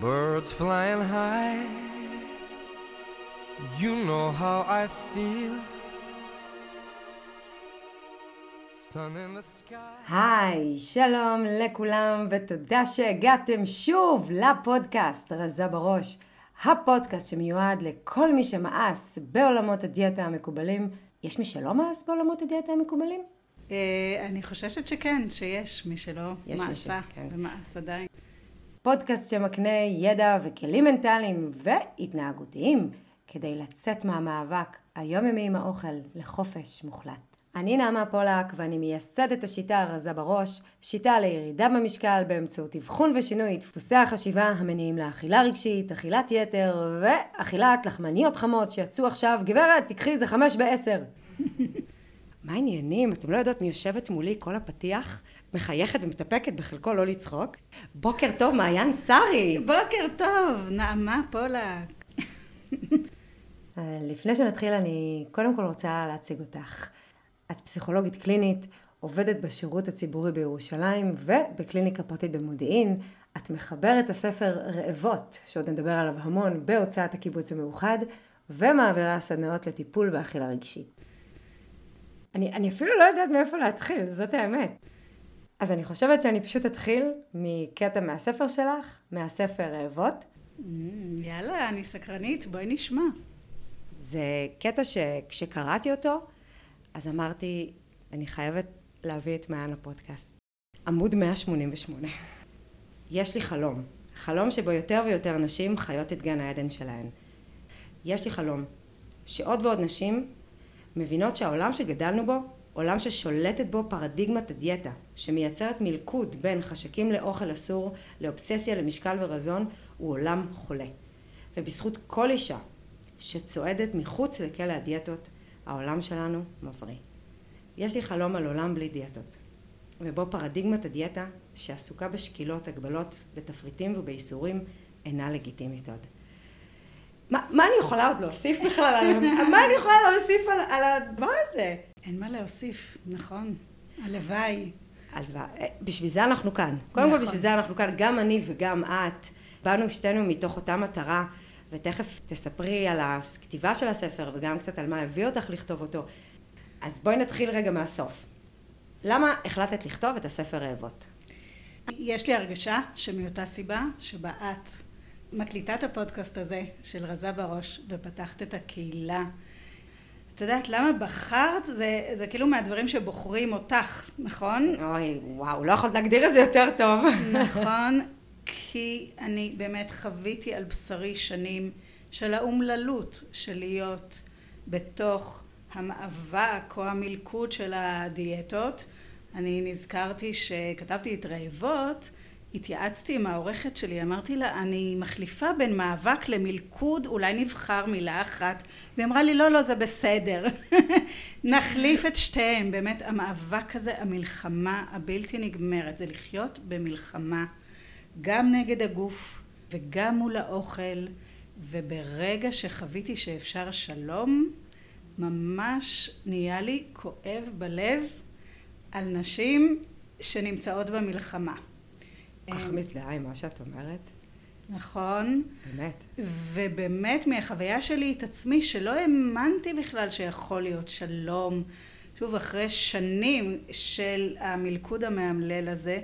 birds flying high. You know how I feel. Sun in the sky. היי, שלום לכולם ותודה שהגעתם שוב לפודקאסט רזה בראש. הפודקאסט שמיועד לכל מי שמאס בעולמות הדיאטה המקובלים. יש מי שלא מאס בעולמות הדיאטה המקובלים? אה, אני חוששת שכן, שיש מי שלא כן. ומאס עדיין. פודקאסט שמקנה ידע וכלים מנטליים והתנהגותיים כדי לצאת מהמאבק היומיומי עם האוכל לחופש מוחלט. אני נעמה פולק ואני מייסדת השיטה הרזה בראש, שיטה לירידה במשקל באמצעות אבחון ושינוי דפוסי החשיבה המניעים לאכילה רגשית, אכילת יתר ואכילת לחמניות חמות שיצאו עכשיו, גברת, תקחי איזה חמש בעשר. מה העניינים? אתם לא יודעות מי יושבת מולי כל הפתיח? מחייכת ומתאפקת בחלקו לא לצחוק. בוקר טוב, מעיין סרי! בוקר טוב, נעמה פולק. אה, לפני שנתחיל, אני קודם כל רוצה להציג אותך. את פסיכולוגית קלינית, עובדת בשירות הציבורי בירושלים ובקליניקה פרטית במודיעין. את מחברת הספר רעבות, שעוד נדבר עליו המון, בהוצאת הקיבוץ המאוחד, ומעבירה סדנאות לטיפול באכילה רגשית. אני, אני אפילו לא יודעת מאיפה להתחיל, זאת האמת. אז אני חושבת שאני פשוט אתחיל מקטע מהספר שלך, מהספר רעבות. אמ, יאללה, אני סקרנית, בואי נשמע. זה קטע שכשקראתי אותו, אז אמרתי, אני חייבת להביא את מעיין לפודקאסט. עמוד 188. יש לי חלום. חלום שבו יותר ויותר נשים חיות את גן העדן שלהן. יש לי חלום שעוד ועוד נשים מבינות שהעולם שגדלנו בו, עולם ששולטת בו פרדיגמת הדיאטה, שמייצרת מלכוד בין חשקים לאוכל אסור, לאובססיה למשקל ורזון, הוא עולם חולה. ובזכות כל אישה שצועדת מחוץ לכלא הדיאטות, העולם שלנו מבריא. יש לי חלום על עולם בלי דיאטות, ובו פרדיגמת הדיאטה, שעסוקה בשקילות, הגבלות, בתפריטים ובאיסורים, אינה לגיטימית עוד. מה, מה אני יכולה עוד להוסיף בכלל? מה אני יכולה להוסיף על, על הדבר הזה? אין מה להוסיף, נכון. הלוואי. הלוואי. אה, בשביל זה אנחנו כאן. קודם כל נכון. בשביל זה אנחנו כאן, גם אני וגם את. באנו שתינו מתוך אותה מטרה, ותכף תספרי על הכתיבה של הספר, וגם קצת על מה הביא אותך לכתוב אותו. אז בואי נתחיל רגע מהסוף. למה החלטת לכתוב את הספר רעבות? יש לי הרגשה שמאותה סיבה שבה את מקליטה את הפודקאסט הזה של רזה בראש ופתחת את הקהילה. את יודעת למה בחרת? זה, זה כאילו מהדברים שבוחרים אותך, נכון? אוי, וואו, לא יכולת להגדיר את זה יותר טוב. נכון, כי אני באמת חוויתי על בשרי שנים של האומללות של להיות בתוך המאבק או המלכוד של הדיאטות. אני נזכרתי שכתבתי את רעבות, התייעצתי עם העורכת שלי, אמרתי לה, אני מחליפה בין מאבק למלכוד, אולי נבחר מילה אחת, והיא אמרה לי, לא, לא, זה בסדר. נחליף את שתיהם, באמת המאבק הזה, המלחמה הבלתי נגמרת, זה לחיות במלחמה, גם נגד הגוף וגם מול האוכל, וברגע שחוויתי שאפשר שלום, ממש נהיה לי כואב בלב על נשים שנמצאות במלחמה. כך מזדהה עם מה שאת אומרת. נכון, באמת. ובאמת מהחוויה שלי את עצמי שלא האמנתי בכלל שיכול להיות שלום, שוב אחרי שנים של המלכוד המאמלל הזה,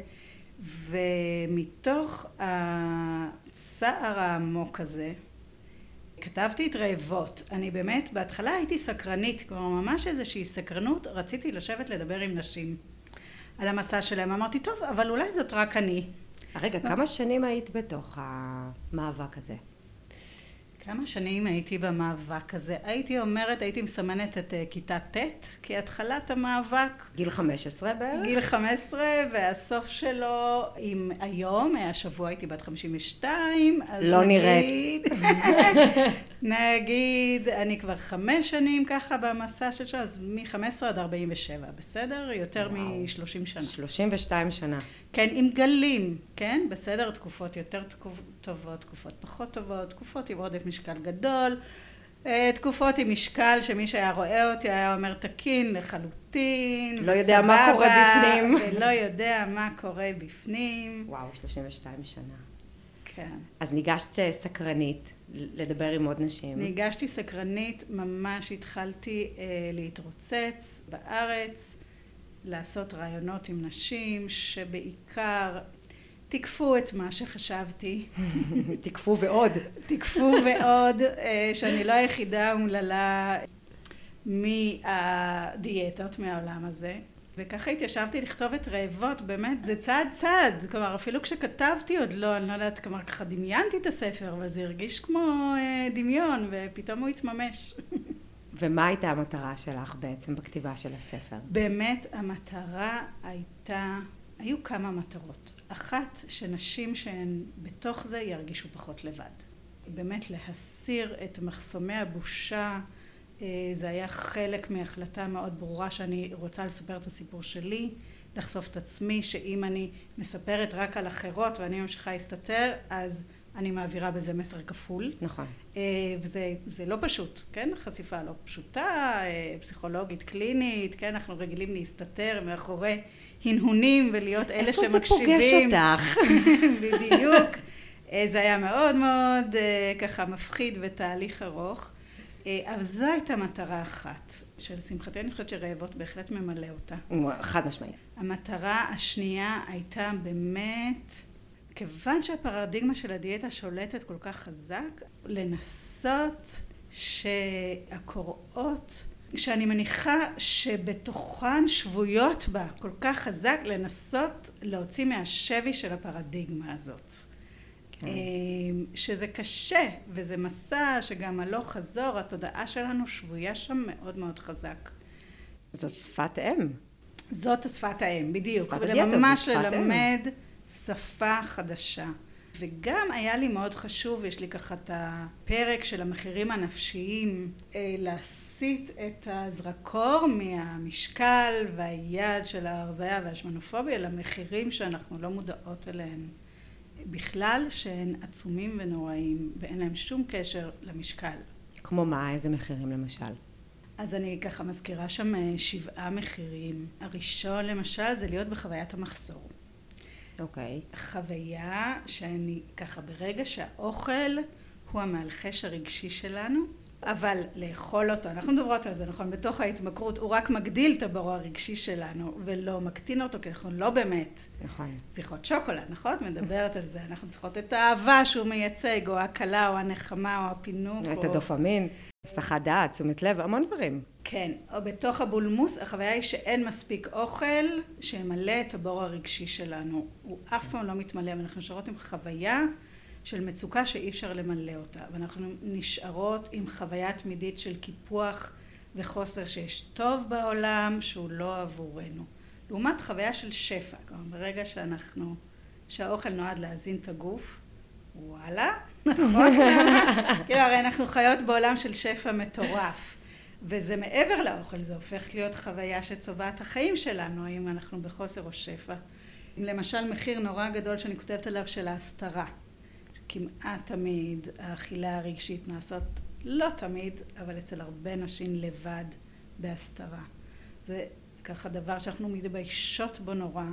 ומתוך הצער העמוק הזה, כתבתי את רעבות. אני באמת, בהתחלה הייתי סקרנית, כלומר ממש איזושהי סקרנות, רציתי לשבת לדבר עם נשים על המסע שלהם. אמרתי, טוב, אבל אולי זאת רק אני. רגע, כמה שנים היית בתוך המאבק הזה? כמה שנים הייתי במאבק הזה? הייתי אומרת, הייתי מסמנת את אה, כיתה ט' כהתחלת המאבק. גיל 15 בערך? גיל 15 והסוף שלו עם היום, השבוע הייתי בת 52. אז לא נגיד, נגיד, אני כבר חמש שנים ככה במסע של שעה, אז מ-15 עד 47, בסדר? יותר וואו. מ-30 שנה. 32 שנה. כן, עם גלים, כן? בסדר, תקופות יותר תקופ... טובות, תקופות פחות טובות, תקופות עם עודף משקל גדול, אה, תקופות עם משקל שמי שהיה רואה אותי היה אומר תקין לחלוטין. לא יודע מה קורה בפנים. ולא יודע מה קורה בפנים. וואו, 32 שנה. כן. אז ניגשת אה, סקרנית לדבר עם עוד נשים. ניגשתי סקרנית, ממש התחלתי אה, להתרוצץ בארץ, לעשות רעיונות עם נשים, שבעיקר תיקפו את מה שחשבתי. תיקפו ועוד. תיקפו ועוד, אה, שאני לא היחידה האומללה מהדיאטות מהעולם הזה. וככה התיישבתי לכתוב את רעבות, באמת, זה צעד צעד, כלומר אפילו כשכתבתי עוד לא, אני לא יודעת, כלומר ככה דמיינתי את הספר, אבל זה הרגיש כמו אה, דמיון, ופתאום הוא התממש. ומה הייתה המטרה שלך בעצם בכתיבה של הספר? באמת המטרה הייתה, היו כמה מטרות. אחת, שנשים שהן בתוך זה ירגישו פחות לבד. באמת להסיר את מחסומי הבושה אה, זה היה חלק מהחלטה מאוד ברורה שאני רוצה לספר את הסיפור שלי, לחשוף את עצמי, שאם אני מספרת רק על אחרות ואני ממשיכה להסתתר, אז אני מעבירה בזה מסר כפול. נכון. אה, וזה לא פשוט, כן? חשיפה לא פשוטה, אה, פסיכולוגית, קלינית, כן? אנחנו רגילים להסתתר מאחורי הנהונים ולהיות אלה שמקשיבים. איפה זה פוגש אותך? בדיוק. זה היה מאוד מאוד ככה מפחיד ותהליך ארוך. אה, אבל זו הייתה מטרה אחת, שלשמחתי אני חושבת שרעבות בהחלט ממלא אותה. חד משמעית. המטרה השנייה הייתה באמת, כיוון שהפרדיגמה של הדיאטה שולטת כל כך חזק, לנסות שהקוראות, שאני מניחה שבתוכן שבויות בה כל כך חזק, לנסות להוציא מהשבי של הפרדיגמה הזאת. כן. אמ, שזה קשה וזה מסע שגם הלוך חזור התודעה שלנו שבויה שם מאוד מאוד חזק. זאת שפת אם. זאת השפת האם בדיוק. שפת הדיאטות ממש שפת ללמד אם. שפה חדשה. וגם היה לי מאוד חשוב, יש לי ככה את הפרק של המחירים הנפשיים, אה, להסיט את הזרקור מהמשקל והיעד של ההרזייה והשמנופוביה למחירים שאנחנו לא מודעות אליהם. בכלל שהן עצומים ונוראים ואין להם שום קשר למשקל. כמו מה? איזה מחירים למשל? אז אני ככה מזכירה שם אה, שבעה מחירים. הראשון למשל זה להיות בחוויית המחסור. אוקיי. Okay. חוויה שאני ככה ברגע שהאוכל הוא המאלחש הרגשי שלנו אבל לאכול אותו, אנחנו מדברות על זה נכון, בתוך ההתמכרות הוא רק מגדיל את הבור הרגשי שלנו ולא מקטין אותו כי אנחנו לא באמת נכון. צריכות שוקולד, נכון? מדברת על זה, אנחנו צריכות את האהבה שהוא מייצג או ההקלה או הנחמה או הפינוק את או... הדופמין, הסחת דעת, תשומת לב, המון דברים. כן, או בתוך הבולמוס החוויה היא שאין מספיק אוכל שימלא את הבור הרגשי שלנו, הוא אף פעם לא מתמלא ואנחנו נשארות עם חוויה של מצוקה שאי אפשר למלא אותה. ואנחנו נשארות עם חוויה תמידית של קיפוח וחוסר שיש טוב בעולם שהוא לא עבורנו. לעומת חוויה של שפע כלומר ברגע שאנחנו שהאוכל נועד להזין את הגוף וואלה נכון? כאילו הרי אנחנו חיות בעולם של שפע מטורף. וזה מעבר לאוכל זה הופך להיות חוויה שצובעת החיים שלנו האם אנחנו בחוסר או שפע. למשל מחיר נורא גדול שאני כותבת עליו של ההסתרה כמעט תמיד האכילה הרגשית נעשות לא תמיד אבל אצל הרבה נשים לבד בהסתרה זה ככה דבר שאנחנו מתביישות בו נורא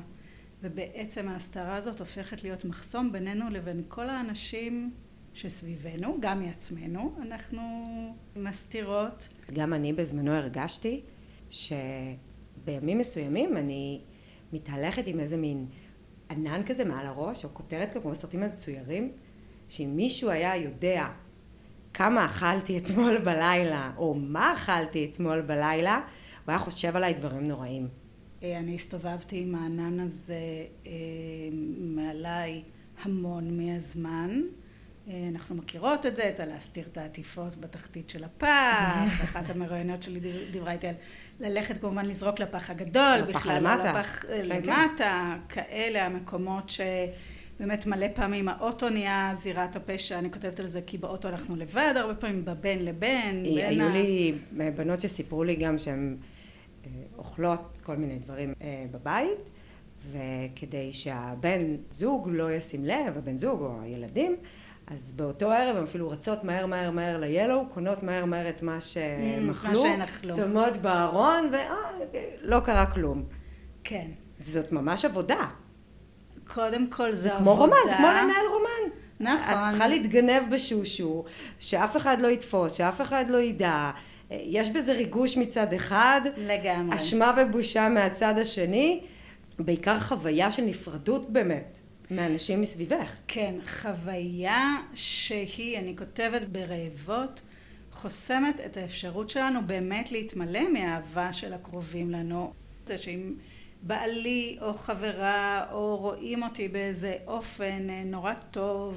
ובעצם ההסתרה הזאת הופכת להיות מחסום בינינו לבין כל האנשים שסביבנו, גם מעצמנו, אנחנו מסתירות. גם אני בזמנו הרגשתי שבימים מסוימים אני מתהלכת עם איזה מין ענן כזה מעל הראש, או כותרת כמו בסרטים המצוירים, שאם מישהו היה יודע כמה אכלתי אתמול בלילה, או מה אכלתי אתמול בלילה, הוא היה חושב עליי דברים נוראים. אה, אני הסתובבתי עם הענן הזה אה, מעליי המון מהזמן. אה, אנחנו מכירות את זה, את הלהסתיר את העטיפות בתחתית של הפח, אחת המרואיינות שלי דיברה איתי על ללכת כמובן לזרוק לפח הגדול, בכלל לא לפח כן, למטה, כן. כאלה המקומות ש... באמת מלא פעמים האוטו נהיה זירת הפשע, אני כותבת על זה כי באוטו אנחנו לבד, הרבה פעמים בבין לבין. היו ה... לי בנות שסיפרו לי גם שהן אה, אוכלות כל מיני דברים אה, בבית, וכדי שהבן זוג לא ישים לב, הבן זוג או הילדים, אז באותו ערב הן אפילו רצות מהר מהר מהר ל-Yellow, קונות מהר מהר את מה שהם אכלו, שמות בארון, ולא קרה כלום. כן. זאת ממש עבודה. קודם כל זה, זה כמו רומן, זה כמו לנהל רומן. נכון. את צריכה להתגנב בשושו, שאף אחד לא יתפוס, שאף אחד לא ידע. יש בזה ריגוש מצד אחד, לגמרי. אשמה ובושה מהצד השני, בעיקר חוויה של נפרדות באמת מאנשים מסביבך. כן, חוויה שהיא, אני כותבת ברעבות, חוסמת את האפשרות שלנו באמת להתמלא מהאהבה של הקרובים לנו. זה שאם בעלי או חברה או רואים אותי באיזה אופן אה, נורא טוב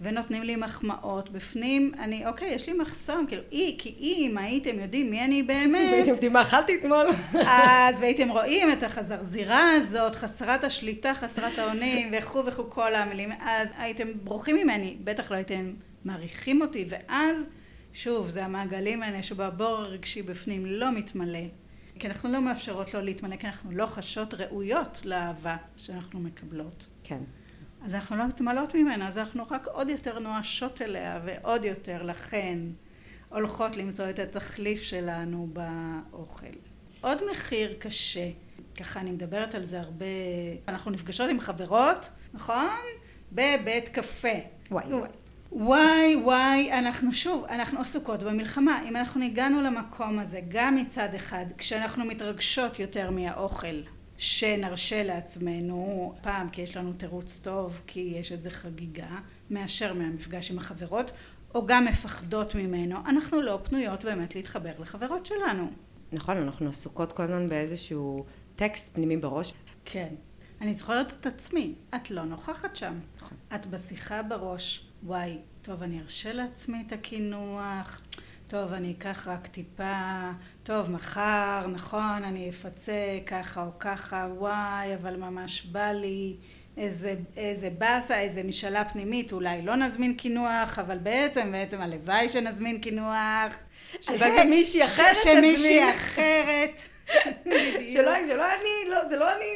ונותנים לי מחמאות בפנים אני אוקיי יש לי מחסום כאילו אי כי אם הייתם יודעים מי אני באמת והייתם יודעים מה אכלתי אתמול אז והייתם רואים את החזרזירה הזאת חסרת השליטה חסרת האונים וכו' וכו' כל המילים אז הייתם ברוכים ממני בטח לא הייתם מעריכים אותי ואז שוב זה המעגלים האלה שבבור הרגשי בפנים לא מתמלא כי אנחנו לא מאפשרות לו להתמלא, כי אנחנו לא חשות ראויות לאהבה שאנחנו מקבלות. כן. אז אנחנו לא מתמלאות ממנה, אז אנחנו רק עוד יותר נואשות אליה, ועוד יותר לכן הולכות למצוא את התחליף שלנו באוכל. עוד מחיר קשה, ככה אני מדברת על זה הרבה, אנחנו נפגשות עם חברות, נכון? בבית קפה. וואי וואי. וואי וואי אנחנו שוב אנחנו עסוקות במלחמה. אם אנחנו הגענו למקום הזה גם מצד אחד כשאנחנו מתרגשות יותר מהאוכל שנרשה לעצמנו פעם כי יש לנו תירוץ טוב כי יש איזה חגיגה מאשר מהמפגש עם החברות או גם מפחדות ממנו אנחנו לא פנויות באמת להתחבר לחברות שלנו. נכון אנחנו עסוקות כל הזמן באיזשהו טקסט פנימי בראש. כן. אני זוכרת את עצמי. את לא נוכחת שם. נכון. את בשיחה בראש וואי, טוב, אני ארשה לעצמי את הקינוח, טוב, אני אקח רק טיפה, טוב, מחר, נכון, אני אפצה ככה או ככה, וואי, אבל ממש בא לי, איזה, איזה באסה, איזה משאלה פנימית, אולי לא נזמין קינוח, אבל בעצם, בעצם הלוואי שנזמין קינוח. שגם מישהי אחרת תזמין. שמישהי אחרת. שלא, שלא אני, לא, זה לא אני.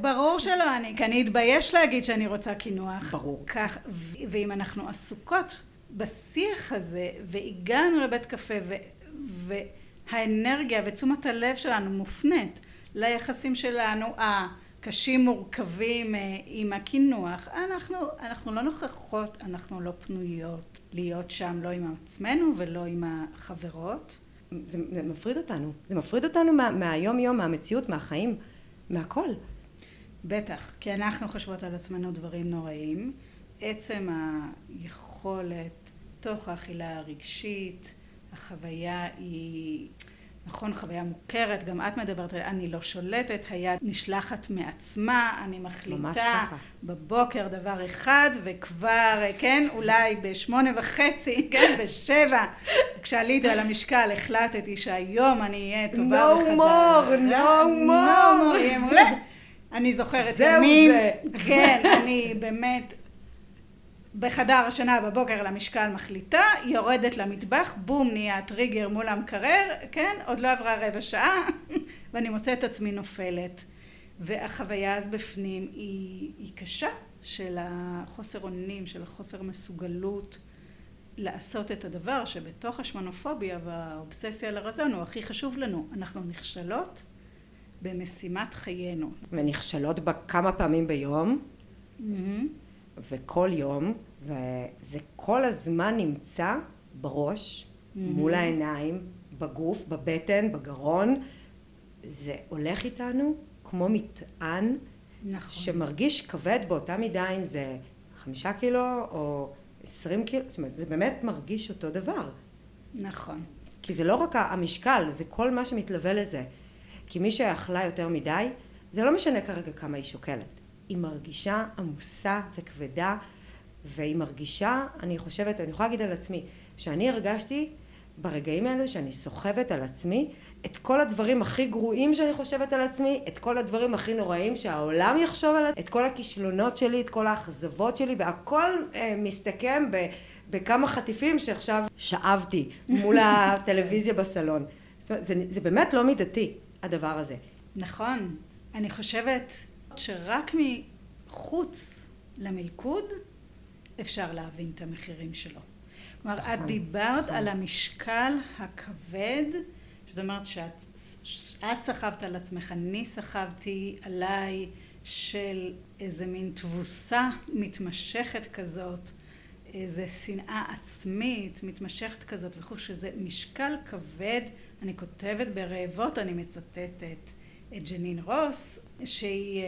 ברור שלא אני, כי אני אתבייש להגיד שאני רוצה קינוח. ברור. כך, ואם אנחנו עסוקות בשיח הזה, והגענו לבית קפה, ו, והאנרגיה ותשומת הלב שלנו מופנית ליחסים שלנו הקשים מורכבים אה, עם הקינוח, אנחנו, אנחנו לא נוכחות, אנחנו לא פנויות להיות שם, לא עם עצמנו ולא עם החברות. זה, זה מפריד אותנו. זה מפריד אותנו מה, מהיום יום, מהמציאות, מהחיים, מהכל. בטח, כי אנחנו חושבות על עצמנו דברים נוראים. עצם היכולת, תוך האכילה הרגשית, החוויה היא נכון חוויה מוכרת גם את מדברת על אני לא שולטת היד נשלחת מעצמה אני מחליטה בבוקר דבר אחד וכבר כן אולי בשמונה וחצי כן בשבע כשעליתי על המשקל החלטתי שהיום אני אהיה טובה no more no more. אני זוכרת ימים כן אני באמת בחדר השינה בבוקר על המשקל מחליטה, יורדת למטבח, בום נהיה טריגר מול המקרר, כן, עוד לא עברה רבע שעה ואני מוצאת את עצמי נופלת והחוויה אז בפנים היא, היא קשה של החוסר אונים, של החוסר מסוגלות לעשות את הדבר שבתוך השמנופוביה והאובססיה לרזון הוא הכי חשוב לנו, אנחנו נכשלות במשימת חיינו. ונכשלות בה כמה פעמים ביום. Mm-hmm. וכל יום, וזה כל הזמן נמצא בראש, mm-hmm. מול העיניים, בגוף, בבטן, בגרון, זה הולך איתנו כמו מטען, נכון. שמרגיש כבד באותה מידה אם זה חמישה קילו או עשרים קילו, זאת אומרת זה באמת מרגיש אותו דבר. נכון. כי זה לא רק המשקל, זה כל מה שמתלווה לזה. כי מי שאכלה יותר מדי, זה לא משנה כרגע כמה היא שוקלת. היא מרגישה עמוסה וכבדה והיא מרגישה, אני חושבת, אני יכולה להגיד על עצמי, שאני הרגשתי ברגעים האלו שאני סוחבת על עצמי את כל הדברים הכי גרועים שאני חושבת על עצמי, את כל הדברים הכי נוראים שהעולם יחשוב עליי, את כל הכישלונות שלי, את כל האכזבות שלי, והכל אה, מסתכם ב, בכמה חטיפים שעכשיו שאבתי מול הטלוויזיה בסלון. זאת אומרת, זה, זה באמת לא מידתי, הדבר הזה. נכון. אני חושבת שרק מחוץ למלכוד אפשר להבין את המחירים שלו. כלומר, את נכון, דיברת נכון. על המשקל הכבד, זאת אומרת שאת את סחבת על עצמך, אני סחבתי עליי של איזה מין תבוסה מתמשכת כזאת איזה שנאה עצמית מתמשכת כזאת וכו', שזה משקל כבד, אני כותבת ברעבות, אני מצטטת את ג'נין רות, שהיא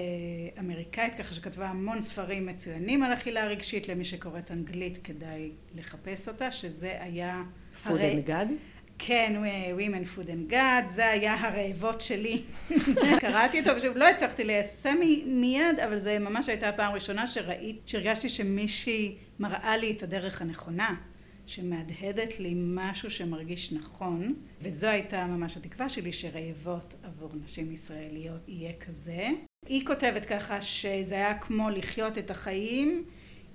אמריקאית ככה שכתבה המון ספרים מצוינים על אכילה רגשית, למי שקוראת אנגלית כדאי לחפש אותה, שזה היה... Food and God? כן, Women Food and God, זה היה הרעבות שלי. קראתי אותו, ושוב, לא הצלחתי ליישם מיד, אבל זה ממש הייתה הפעם הראשונה שראית, שהרגשתי שמישהי מראה לי את הדרך הנכונה, שמהדהדת לי משהו שמרגיש נכון, וזו הייתה ממש התקווה שלי, שרעבות עבור נשים ישראליות יהיה כזה. היא כותבת ככה שזה היה כמו לחיות את החיים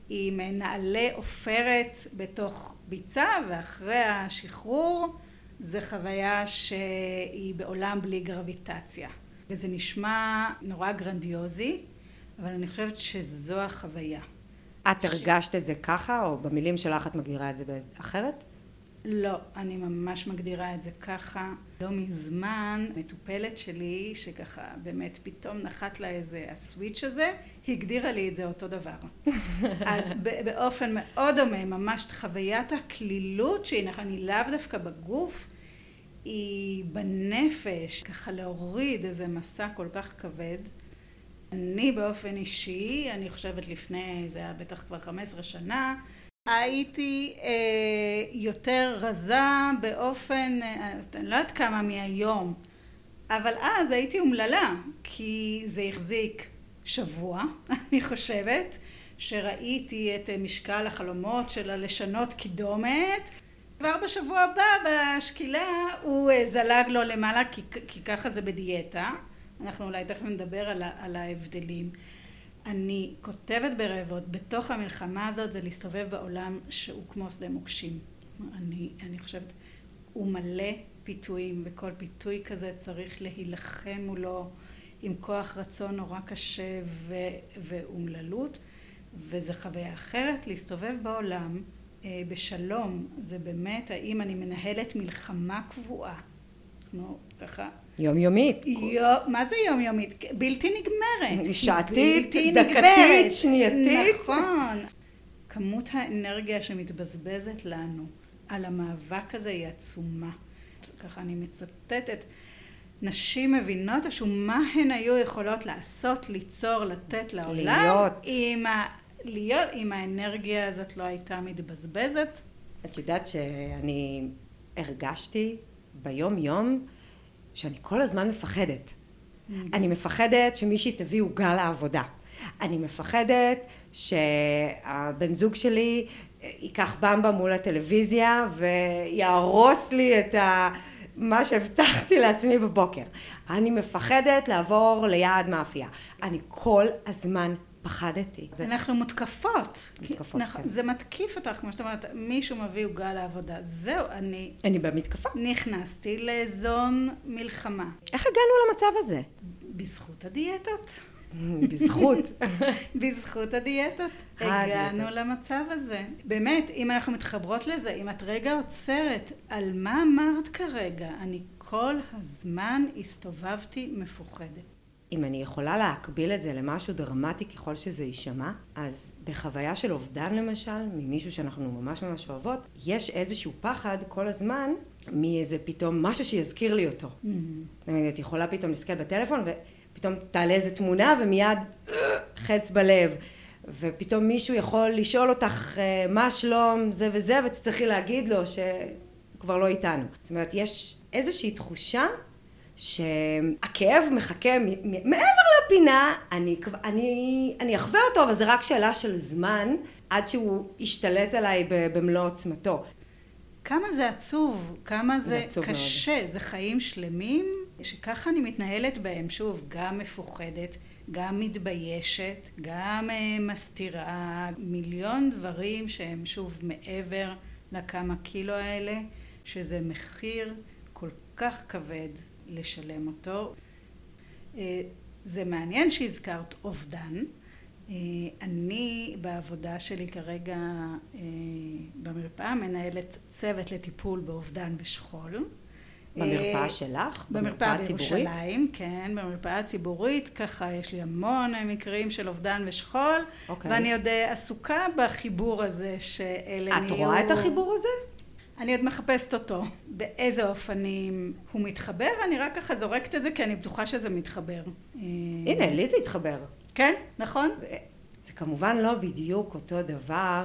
עם נעלי עופרת בתוך ביצה, ואחרי השחרור זה חוויה שהיא בעולם בלי גרביטציה. וזה נשמע נורא גרנדיוזי, אבל אני חושבת שזו החוויה. את הרגשת את זה ככה, או במילים שלך את מגדירה את זה אחרת? לא, אני ממש מגדירה את זה ככה. לא מזמן מטופלת שלי, שככה באמת פתאום נחת לה איזה הסוויץ' הזה, הגדירה לי את זה אותו דבר. אז באופן מאוד דומה, ממש חוויית הקלילות שהיא נכון, היא לאו דווקא בגוף, היא בנפש, ככה להוריד איזה מסע כל כך כבד. אני באופן אישי, אני חושבת לפני, זה היה בטח כבר 15 שנה, הייתי אה, יותר רזה באופן, אה, אני לא יודעת כמה מהיום, אבל אז הייתי אומללה, כי זה החזיק שבוע, אני חושבת, שראיתי את משקל החלומות שלה לשנות קידומת, כבר בשבוע הבא בשקילה הוא אה, זלג לו למעלה, כי, כי ככה זה בדיאטה, אנחנו אולי תכף נדבר על, על ההבדלים. אני כותבת ברעבות, בתוך המלחמה הזאת זה להסתובב בעולם שהוא כמו שדה מוקשים. אני, אני חושבת, הוא מלא פיתויים, וכל פיתוי כזה צריך להילחם מולו עם כוח רצון נורא קשה ו, ואומללות, וזו חוויה אחרת להסתובב בעולם אה, בשלום. זה באמת, האם אני מנהלת מלחמה קבועה, כמו ככה יומיומית. יו, מה זה יומיומית? בלתי נגמרת. שעתית, דקתית, שנייתית. נכון. כמות האנרגיה שמתבזבזת לנו על המאבק הזה היא עצומה. ככה אני מצטטת. נשים מבינות איזשהו מה הן היו יכולות לעשות, ליצור, לתת לעולם. להיות. אם, ה... להיות, אם האנרגיה הזאת לא הייתה מתבזבזת. את יודעת שאני הרגשתי ביום יום שאני כל הזמן מפחדת. Mm-hmm. אני מפחדת שמישהי תביא עוגה לעבודה. אני מפחדת שהבן זוג שלי ייקח במבה מול הטלוויזיה ויהרוס לי את ה... מה שהבטחתי לעצמי בבוקר. אני מפחדת לעבור ליעד מאפייה. אני כל הזמן פחדתי. אנחנו מותקפות. מותקפות, נכון, כן. זה מתקיף אותך, כמו שאת אומרת, מישהו מביא עוגה לעבודה. זהו, אני... אני במתקפה. נכנסתי לזון מלחמה. איך הגענו למצב הזה? בזכות הדיאטות. בזכות. בזכות הדיאטות. הגענו למצב הזה. באמת, אם אנחנו מתחברות לזה, אם את רגע עוצרת, על מה אמרת כרגע? אני כל הזמן הסתובבתי מפוחדת. אם אני יכולה להקביל את זה למשהו דרמטי ככל שזה יישמע, אז בחוויה של אובדן למשל, ממישהו שאנחנו ממש ממש אוהבות, יש איזשהו פחד כל הזמן מאיזה פתאום משהו שיזכיר לי אותו. Mm-hmm. את יכולה פתאום להסתכל בטלפון ופתאום תעלה איזה תמונה ומיד חץ בלב. ופתאום מישהו יכול לשאול אותך מה שלום זה וזה ותצטרכי להגיד לו שכבר לא איתנו. זאת אומרת יש איזושהי תחושה שהכאב מחכה מעבר לפינה, אני, אני, אני אחווה אותו, אבל זה רק שאלה של זמן עד שהוא ישתלט עליי במלוא עוצמתו. כמה זה עצוב, כמה זה, זה קשה, מאוד. זה חיים שלמים שככה אני מתנהלת בהם, שוב, גם מפוחדת, גם מתביישת, גם uh, מסתירה, מיליון דברים שהם שוב מעבר לכמה קילו האלה, שזה מחיר כל כך כבד לשלם אותו. אה, זה מעניין שהזכרת אובדן. אה, אני בעבודה שלי כרגע אה, במרפאה מנהלת צוות לטיפול באובדן ושכול. במרפאה אה, שלך? במרפאה? בירושלים, כן, במרפאה ציבורית, ככה יש לי המון מקרים של אובדן ושכול, אוקיי. ואני עוד עסוקה בחיבור הזה שאלה נהיו... את רואה את החיבור הזה? אני עוד מחפשת אותו, באיזה אופנים הוא מתחבר, אני רק ככה זורקת את זה כי אני בטוחה שזה מתחבר. אה, הנה, לי זה התחבר. כן, נכון? זה, זה כמובן לא בדיוק אותו דבר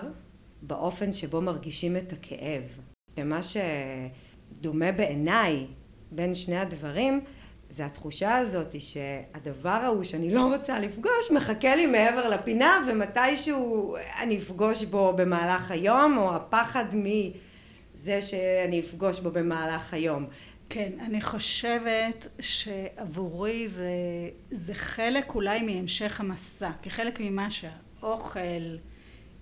באופן שבו מרגישים את הכאב. שמה שדומה בעיניי בין שני הדברים זה התחושה הזאת שהדבר ההוא שאני לא רוצה לפגוש מחכה לי מעבר לפינה ומתישהו אני אפגוש בו במהלך היום או הפחד מזה שאני אפגוש בו במהלך היום. כן, אני חושבת שעבורי זה, זה חלק אולי מהמשך המסע, כחלק ממה שהאוכל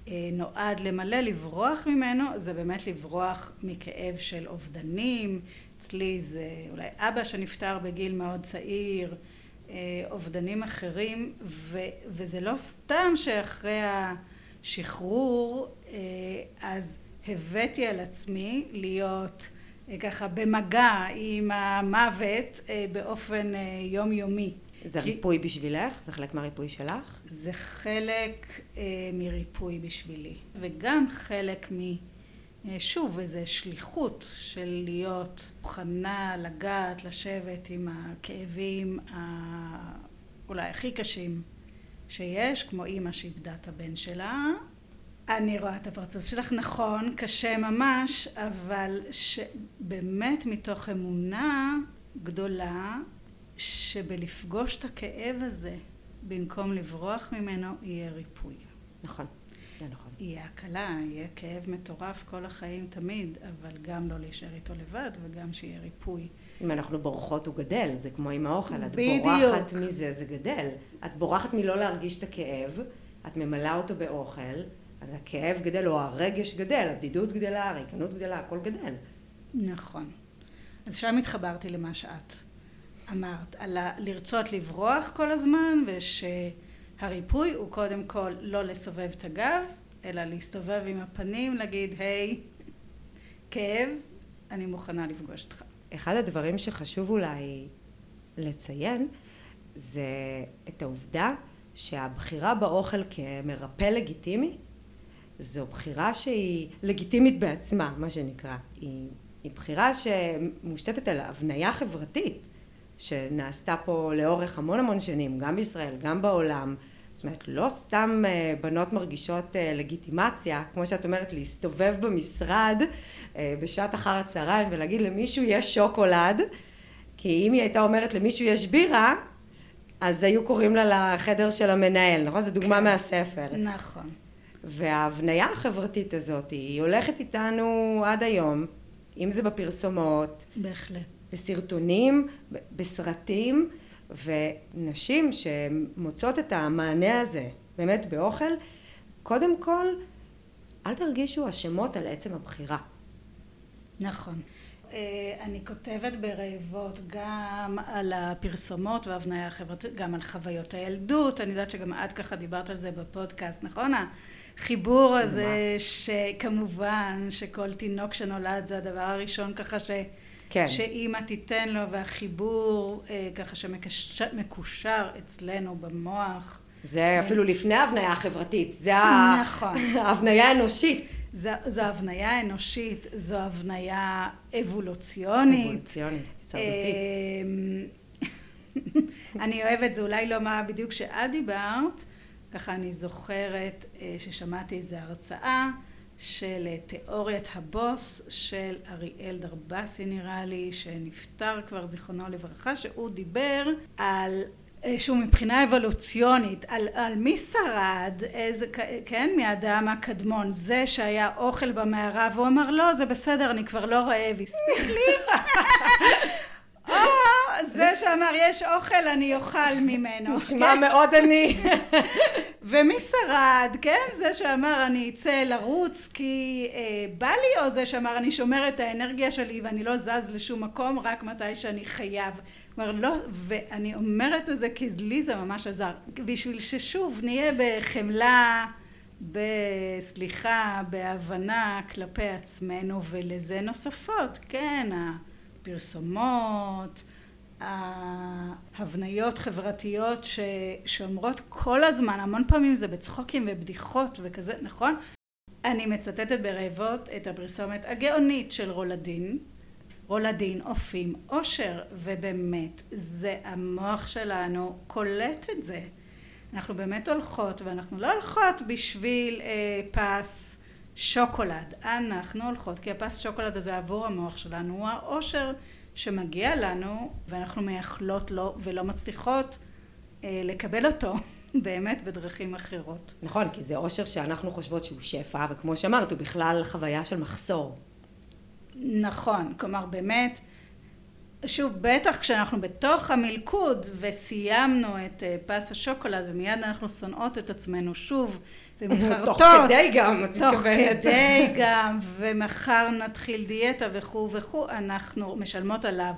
אה, נועד למלא, לברוח ממנו, זה באמת לברוח מכאב של אובדנים, אצלי זה אולי אבא שנפטר בגיל מאוד צעיר, אה, אובדנים אחרים, ו, וזה לא סתם שאחרי השחרור אה, אז הבאתי על עצמי להיות ככה במגע עם המוות באופן יומיומי. זה כי... ריפוי בשבילך? זה חלק מהריפוי שלך? זה חלק אה, מריפוי בשבילי, וגם חלק מ... אה, שוב, איזו שליחות של להיות מוכנה לגעת, לשבת עם הכאבים ה... אולי הכי קשים שיש, כמו אימא שאיבדה את הבן שלה. אני רואה את הפרצוף שלך, נכון, קשה ממש, אבל שבאמת מתוך אמונה גדולה שבלפגוש את הכאב הזה במקום לברוח ממנו יהיה ריפוי. נכון, זה נכון. יהיה הקלה, יהיה כאב מטורף כל החיים תמיד, אבל גם לא להישאר איתו לבד וגם שיהיה ריפוי. אם אנחנו בורחות הוא גדל, זה כמו עם האוכל, את בדיוק. בורחת מזה, זה גדל. את בורחת מלא להרגיש את הכאב, את ממלאה אותו באוכל, אז הכאב גדל או הרגש גדל, הבדידות גדלה, הריקנות גדלה, הכל גדל. נכון. אז שם התחברתי למה שאת אמרת, על ה- לרצות לברוח כל הזמן, ושהריפוי הוא קודם כל לא לסובב את הגב, אלא להסתובב עם הפנים, להגיד, היי, כאב, אני מוכנה לפגוש אותך. אחד הדברים שחשוב אולי לציין זה את העובדה שהבחירה באוכל כמרפא לגיטימי זו בחירה שהיא לגיטימית בעצמה, מה שנקרא. היא, היא בחירה שמושתתת על הבניה חברתית שנעשתה פה לאורך המון המון שנים, גם בישראל, גם בעולם. זאת אומרת, לא סתם אה, בנות מרגישות אה, לגיטימציה, כמו שאת אומרת, להסתובב במשרד אה, בשעת אחר הצהריים ולהגיד למישהו יש שוקולד, כי אם היא הייתה אומרת למישהו יש בירה, אז היו קוראים לה לחדר של המנהל, נכון? זו דוגמה כן. מהספר. נכון. וההבניה החברתית הזאת, היא הולכת איתנו עד היום, אם זה בפרסומות, בהחלט. בסרטונים, בסרטים, ונשים שמוצאות את המענה הזה באמת באוכל, קודם כל, אל תרגישו אשמות על עצם הבחירה. נכון. אה, אני כותבת ברעבות גם על הפרסומות וההבניה החברתית, גם על חוויות הילדות, אני יודעת שגם את ככה דיברת על זה בפודקאסט, נכון? החיבור הזה שכמובן שכל תינוק שנולד זה הדבר הראשון ככה ש... כן. שאימא תיתן לו והחיבור אה, ככה שמקושר אצלנו במוח זה אפילו לפני ההבניה החברתית, זה נכון. ההבניה האנושית. זו, זו הבניה אנושית, זו הבניה אבולוציונית. אבולוציונית, הישרדותית. אמ, אני אוהבת, זה אולי לא מה בדיוק שאת דיברת, ככה אני זוכרת אה, ששמעתי איזו הרצאה של אה, תיאוריית הבוס של אריאל דרבסי נראה לי, שנפטר כבר זיכרונו לברכה, שהוא דיבר על אה, שהוא מבחינה אבולוציונית, על, על מי שרד, איזה, כן, מהאדם הקדמון, זה שהיה אוכל במערה והוא אמר לא זה בסדר אני כבר לא רעב, הספיק לי, זה שאמר יש אוכל אני אוכל ממנו, נשמע מאוד עני. ומי שרד, כן? זה שאמר אני אצא לרוץ כי אה, בא לי, או זה שאמר אני שומר את האנרגיה שלי ואני לא זז לשום מקום רק מתי שאני חייב. כלומר לא, ואני אומרת את זה כי לי זה ממש עזר. בשביל ששוב נהיה בחמלה, בסליחה, בהבנה כלפי עצמנו ולזה נוספות, כן, הפרסומות, ההבניות חברתיות ש... שאומרות כל הזמן, המון פעמים זה בצחוקים ובדיחות וכזה, נכון? אני מצטטת ברעבות את הפרסומת הגאונית של רולדין, רולדין, אופים, אושר, ובאמת, זה המוח שלנו קולט את זה. אנחנו באמת הולכות, ואנחנו לא הולכות בשביל אה, פס שוקולד, אנחנו הולכות כי הפס שוקולד הזה עבור המוח שלנו הוא האושר שמגיע לנו ואנחנו מייחלות לו ולא מצליחות אה, לקבל אותו באמת בדרכים אחרות. נכון, כי זה אושר שאנחנו חושבות שהוא שפע, וכמו שאמרת, הוא בכלל חוויה של מחסור. נכון, כלומר באמת, שוב, בטח כשאנחנו בתוך המלכוד וסיימנו את אה, פס השוקולד ומיד אנחנו שונאות את עצמנו שוב ומתחרטות. תוך כדי גם, את תוך מתכוונת. כדי גם, ומחר נתחיל דיאטה וכו' וכו', אנחנו משלמות עליו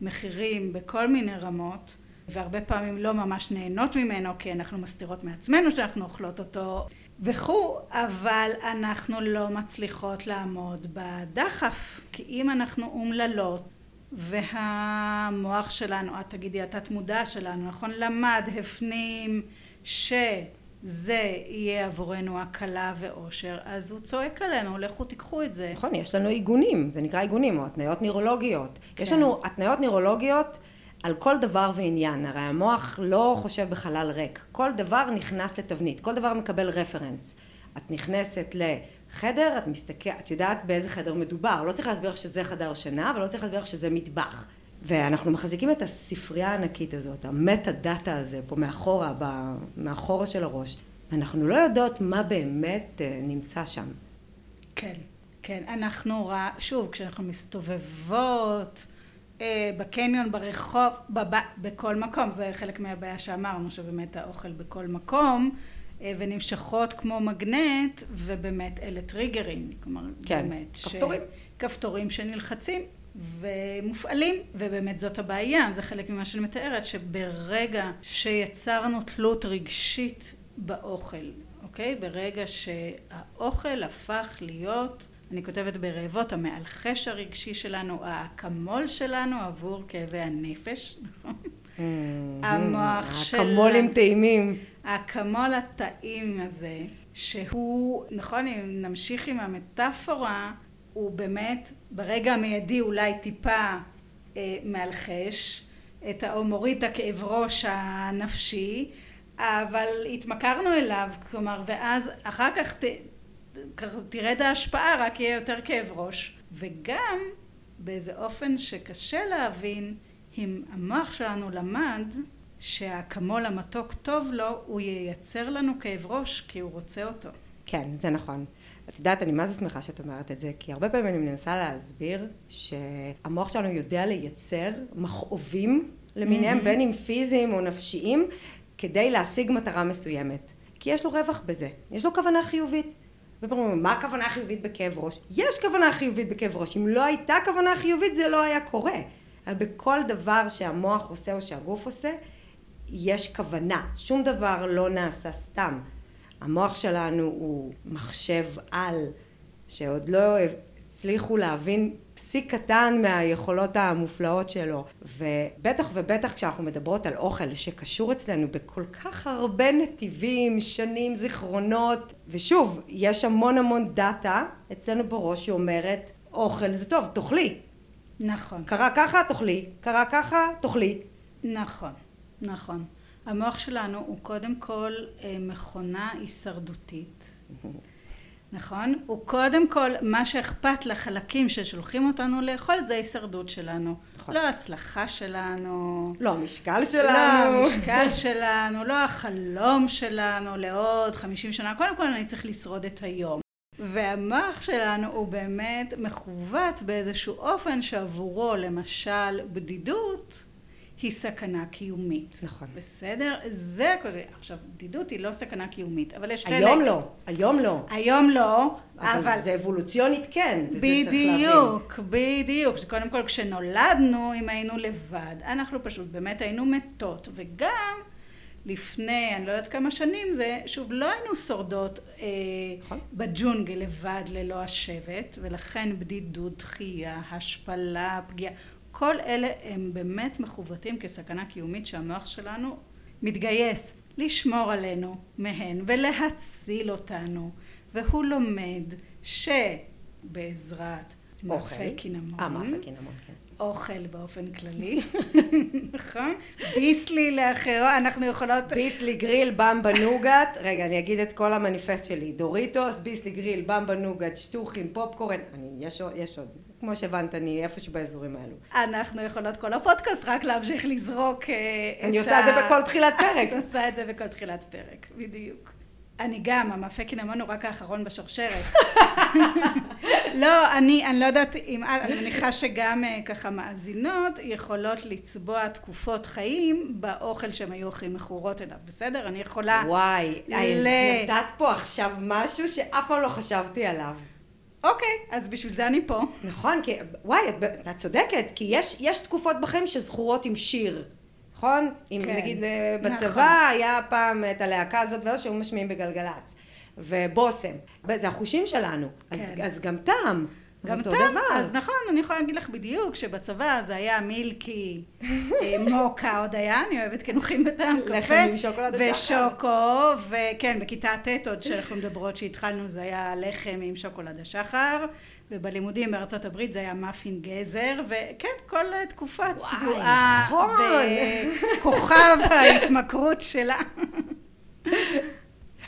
מחירים בכל מיני רמות, והרבה פעמים לא ממש נהנות ממנו, כי אנחנו מסתירות מעצמנו שאנחנו אוכלות אותו וכו', אבל אנחנו לא מצליחות לעמוד בדחף, כי אם אנחנו אומללות והמוח שלנו, את תגידי התת מודע שלנו, נכון, למד, הפנים, ש... זה יהיה עבורנו הקלה ואושר, אז הוא צועק עלינו, לכו תיקחו את זה. נכון, יש לנו עיגונים, זה נקרא עיגונים, או התניות נירולוגיות. כן. יש. לנו התניות נירולוגיות על כל דבר ועניין, הרי המוח לא חושב בחלל ריק, כל דבר נכנס לתבנית, כל דבר מקבל רפרנס. את נכנסת לחדר, את מסתכלת, את יודעת באיזה חדר מדובר, לא צריך להסביר לך שזה חדר שינה, ולא צריך להסביר לך שזה מטבח. ואנחנו מחזיקים את הספרייה הענקית הזאת, המטה דאטה הזה פה מאחורה, מאחורה של הראש, ואנחנו לא יודעות מה באמת אה, נמצא שם. כן, כן, אנחנו, רא... שוב, כשאנחנו מסתובבות אה, בקניון, ברחוב, בב... בכל מקום, זה חלק מהבעיה שאמרנו, שבאמת האוכל בכל מקום, אה, ונמשכות כמו מגנט, ובאמת אלה טריגרים, כלומר, כן, באמת, כפתורים. ש... כפתורים שנלחצים. ומופעלים, ובאמת זאת הבעיה, זה חלק ממה שאני מתארת, שברגע שיצרנו תלות רגשית באוכל, אוקיי? ברגע שהאוכל הפך להיות, אני כותבת ברעבות, המאלחש הרגשי שלנו, האקמול שלנו עבור כאבי הנפש, נכון? Mm, המוח שלנו. האקמולים טעימים. האקמול הטעים הזה, שהוא, נכון, אם נמשיך עם המטאפורה, הוא באמת ברגע המיידי אולי טיפה אה, מאלחש את. או מוריד את הכאב ראש הנפשי אבל התמכרנו אליו כלומר ואז אחר כך ת, תרד ההשפעה רק יהיה יותר כאב ראש וגם באיזה אופן שקשה להבין אם המוח שלנו למד שהאקמול המתוק טוב לו הוא ייצר לנו כאב ראש כי הוא רוצה אותו כן זה נכון את יודעת, אני מה זה שמחה שאת אומרת את זה, כי הרבה פעמים אני מנסה להסביר שהמוח שלנו יודע לייצר מכאובים למיניהם, mm-hmm. בין אם פיזיים או נפשיים, כדי להשיג מטרה מסוימת. כי יש לו רווח בזה, יש לו כוונה חיובית. ואומרים, מה הכוונה החיובית בכאב ראש? יש כוונה חיובית בכאב ראש. אם לא הייתה כוונה חיובית זה לא היה קורה. בכל דבר שהמוח עושה או שהגוף עושה, יש כוונה. שום דבר לא נעשה סתם. המוח שלנו הוא מחשב על, שעוד לא הצליחו להבין פסיק קטן מהיכולות המופלאות שלו. ובטח ובטח כשאנחנו מדברות על אוכל שקשור אצלנו בכל כך הרבה נתיבים, שנים, זיכרונות, ושוב, יש המון המון דאטה אצלנו בראש שאומרת, אוכל זה טוב, תאכלי. נכון. קרה ככה, תאכלי. קרה ככה, תאכלי. נכון, נכון. המוח שלנו הוא קודם כל אה, מכונה הישרדותית. נכון? הוא קודם כל, מה שאכפת לחלקים ששולחים אותנו לאכול זה ההישרדות שלנו. נכון. לא ההצלחה שלנו. לא המשקל שלנו. לא המשקל שלנו, לא החלום שלנו לעוד חמישים שנה. קודם כל אני צריך לשרוד את היום. והמוח שלנו הוא באמת מכוות באיזשהו אופן שעבורו למשל בדידות היא סכנה קיומית. נכון. בסדר? זה הכל. עכשיו, בדידות היא לא סכנה קיומית, אבל יש כאלה... היום לא, היום לא. היום לא, אבל... אבל זה אבולוציונית כן, בדיוק, בדיוק. קודם כל, כשנולדנו, אם היינו לבד, אנחנו פשוט באמת היינו מתות, וגם... לפני אני לא יודעת כמה שנים זה, שוב לא היינו שורדות אה, נכון. בג'ונגל לבד ללא השבט ולכן בדידות, דחייה, השפלה, פגיעה, כל אלה הם באמת מכוותים כסכנה קיומית שהמוח שלנו מתגייס לשמור עלינו מהן ולהציל אותנו והוא לומד שבעזרת אוכל. מאפה קינמון אה, מאפה קינמון, כן. אוכל באופן כללי, נכון? ביסלי לאחרו, אנחנו יכולות... ביסלי גריל, במבה נוגת, רגע אני אגיד את כל המניפסט שלי, דוריטוס, ביסלי גריל, במבה נוגת, שטוחים, פופקורן, אני, יש, יש עוד, כמו שהבנת אני איפשהו באזורים האלו. אנחנו יכולות כל הפודקאסט רק להמשיך לזרוק אה, את אני עושה את זה ה- בכל תחילת פרק. את עושה את זה בכל תחילת פרק, בדיוק. אני גם, המאפה קינמון הוא רק האחרון בשרשרת. לא, אני, אני לא יודעת אם, את- אני מניחה שגם אה, ככה מאזינות יכולות לצבוע תקופות חיים באוכל שהם היו הכי מכורות אליו, בסדר? אני יכולה... וואי, ל- נתת פה עכשיו משהו שאף פעם לא חשבתי עליו. אוקיי, אז בשביל זה אני פה. נכון, כי, וואי, את, את צודקת, כי יש, יש תקופות בחיים שזכורות עם שיר, נכון? אם כן, נגיד אה, נכון. בצבא היה פעם את הלהקה הזאת והזו שהיו משמיעים בגלגלצ, ובושם, זה החושים שלנו, אז, כן. אז גם טעם, גם אותו דבר. אז נכון, אני יכולה להגיד לך בדיוק שבצבא זה היה מילקי, אה, מוקה עוד היה, אני אוהבת קינוחים בטעם קפה. ושוקו, וכן, בכיתה ט' עוד שאנחנו מדברות שהתחלנו זה היה לחם עם שוקולד השחר, ובלימודים בארצות הברית זה היה מאפין גזר, וכן, כל תקופה צבועה נכון. בכוכב ההתמכרות שלה.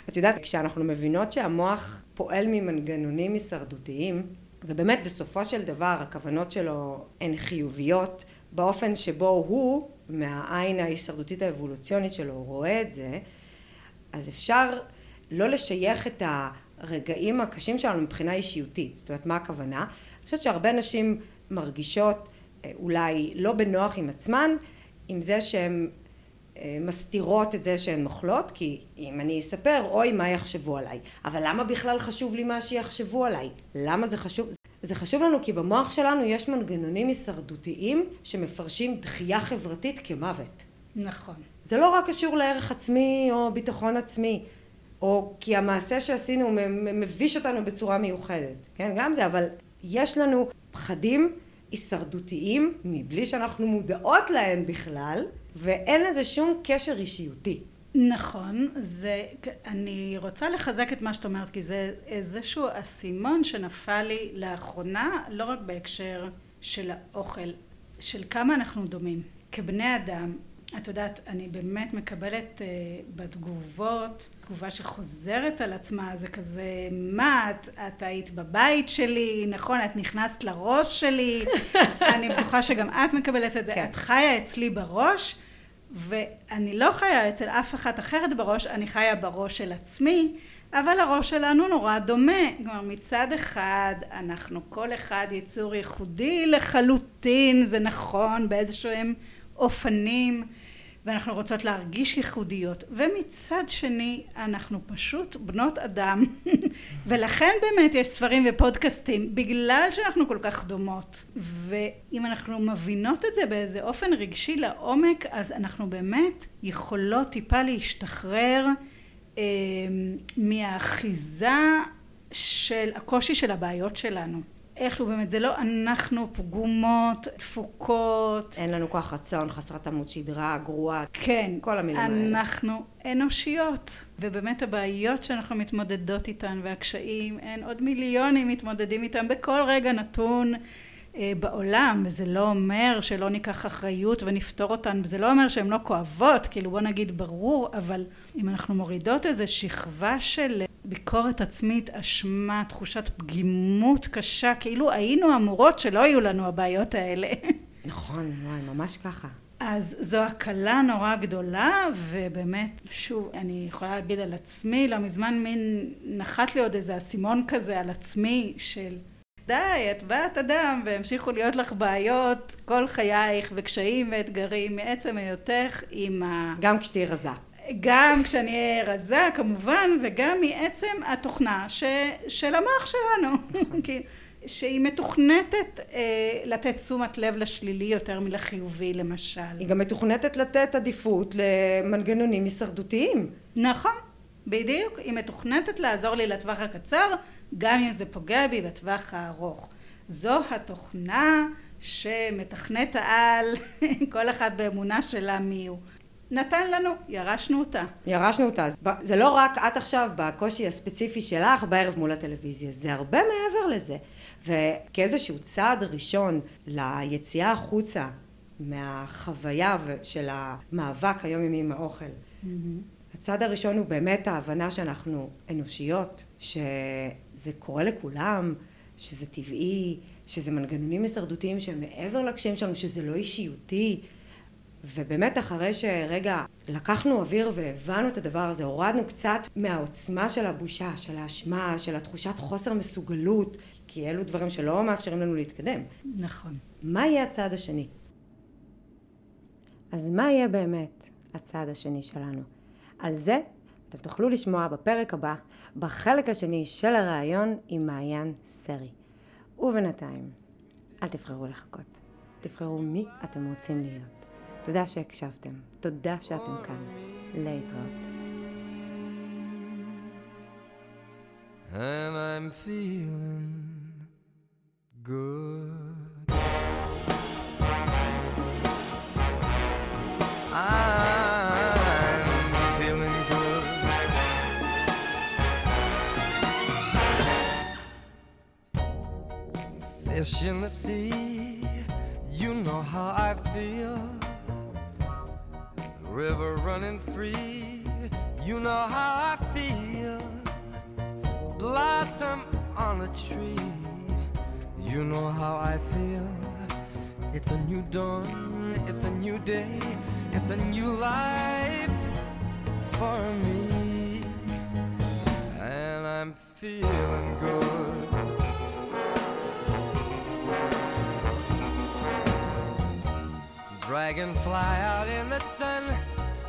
את יודעת, כשאנחנו מבינות שהמוח פועל ממנגנונים הישרדותיים, ובאמת בסופו של דבר הכוונות שלו הן חיוביות, באופן שבו הוא, מהעין ההישרדותית האבולוציונית שלו, רואה את זה, אז אפשר לא לשייך את הרגעים הקשים שלנו מבחינה אישיותית. זאת אומרת, מה הכוונה? אני חושבת שהרבה נשים מרגישות אה, אולי לא בנוח עם עצמן, עם זה שהן מסתירות את זה שהן אוכלות, כי אם אני אספר, אוי, מה יחשבו עליי. אבל למה בכלל חשוב לי מה שיחשבו עליי? למה זה חשוב? זה חשוב לנו כי במוח שלנו יש מנגנונים הישרדותיים שמפרשים דחייה חברתית כמוות. נכון. זה לא רק קשור לערך עצמי או ביטחון עצמי, או כי המעשה שעשינו מביש אותנו בצורה מיוחדת, כן? גם זה, אבל יש לנו פחדים הישרדותיים מבלי שאנחנו מודעות להם בכלל, ואין לזה שום קשר אישיותי. נכון, זה, אני רוצה לחזק את מה שאת אומרת, כי זה איזשהו אסימון שנפל לי לאחרונה, לא רק בהקשר של האוכל, של כמה אנחנו דומים. כבני אדם, את יודעת, אני באמת מקבלת uh, בתגובות, תגובה שחוזרת על עצמה, זה כזה, מה, את, את היית בבית שלי, נכון, את נכנסת לראש שלי, אני בטוחה שגם את מקבלת את זה, כן. את חיה אצלי בראש, ואני לא חיה אצל אף אחת אחרת בראש, אני חיה בראש של עצמי, אבל הראש שלנו נורא דומה. כלומר, מצד אחד, אנחנו כל אחד יצור ייחודי לחלוטין, זה נכון, באיזשהם אופנים, ואנחנו רוצות להרגיש ייחודיות. ומצד שני, אנחנו פשוט בנות אדם, ולכן באמת יש ספרים ופודקאסטים, בגלל שאנחנו כל כך דומות. ואם אנחנו מבינות את זה באיזה אופן רגשי לעומק, אז אנחנו באמת יכולות טיפה להשתחרר אה, מהאחיזה של הקושי של הבעיות שלנו. איך לא באמת, זה לא אנחנו פגומות, דפוקות, אין לנו כוח רצון, חסרת עמוד שדרה, גרועה, כן, כל המילים האלה. אנחנו אנושיות, ובאמת הבעיות שאנחנו מתמודדות איתן והקשיים, אין עוד מיליונים מתמודדים איתם בכל רגע נתון אה, בעולם, וזה לא אומר שלא ניקח אחריות ונפתור אותן, וזה לא אומר שהן לא כואבות, כאילו בוא נגיד ברור, אבל אם אנחנו מורידות איזו שכבה של ביקורת עצמית, אשמה, תחושת פגימות קשה, כאילו היינו אמורות שלא יהיו לנו הבעיות האלה. נכון, וואי, ממש ככה. אז זו הקלה נורא גדולה, ובאמת, שוב, אני יכולה להגיד על עצמי, לא מזמן מין נחת לי עוד איזה אסימון כזה על עצמי של די, את בת אדם, והמשיכו להיות לך בעיות כל חייך, וקשיים ואתגרים מעצם היותך עם ה... גם כשתהיי רזה. גם כשאני אהיה רזה כמובן, וגם מעצם התוכנה ש... של המוח שלנו. שהיא מתוכנתת אה, לתת תשומת לב לשלילי יותר מלחיובי למשל. היא גם מתוכנתת לתת עדיפות למנגנונים הישרדותיים. נכון, בדיוק. היא מתוכנתת לעזור לי לטווח הקצר, גם אם זה פוגע בי בטווח הארוך. זו התוכנה שמתכנת העל, כל אחד באמונה שלה מי הוא. נתן לנו, ירשנו אותה. ירשנו אותה. זה לא רק את עכשיו בקושי הספציפי שלך בערב מול הטלוויזיה, זה הרבה מעבר לזה. וכאיזשהו צעד ראשון ליציאה החוצה מהחוויה של המאבק היומיומי עם האוכל. הצעד הראשון הוא באמת ההבנה שאנחנו אנושיות, שזה קורה לכולם, שזה טבעי, שזה מנגנונים הישרדותיים שהם מעבר לקשיים שלנו, שזה לא אישיותי. ובאמת אחרי שרגע לקחנו אוויר והבנו את הדבר הזה, הורדנו קצת מהעוצמה של הבושה, של האשמה, של התחושת חוסר מסוגלות, כי אלו דברים שלא מאפשרים לנו להתקדם. נכון. מה יהיה הצעד השני? אז מה יהיה באמת הצעד השני שלנו? על זה אתם תוכלו לשמוע בפרק הבא, בחלק השני של הראיון עם מעיין סרי. ובינתיים, אל תבחרו לחכות. תבחרו מי אתם רוצים להיות. תודה שהקשבתם. תודה שאתם כאן. להתראות. and I'm feeling good. I'm feeling good. Fish in the sea, you know how I feel. River running free, you know how I feel blossom on a tree. You know how I feel. It's a new dawn, it's a new day, it's a new life for me. And I'm feeling good. Dragonfly out in the sun,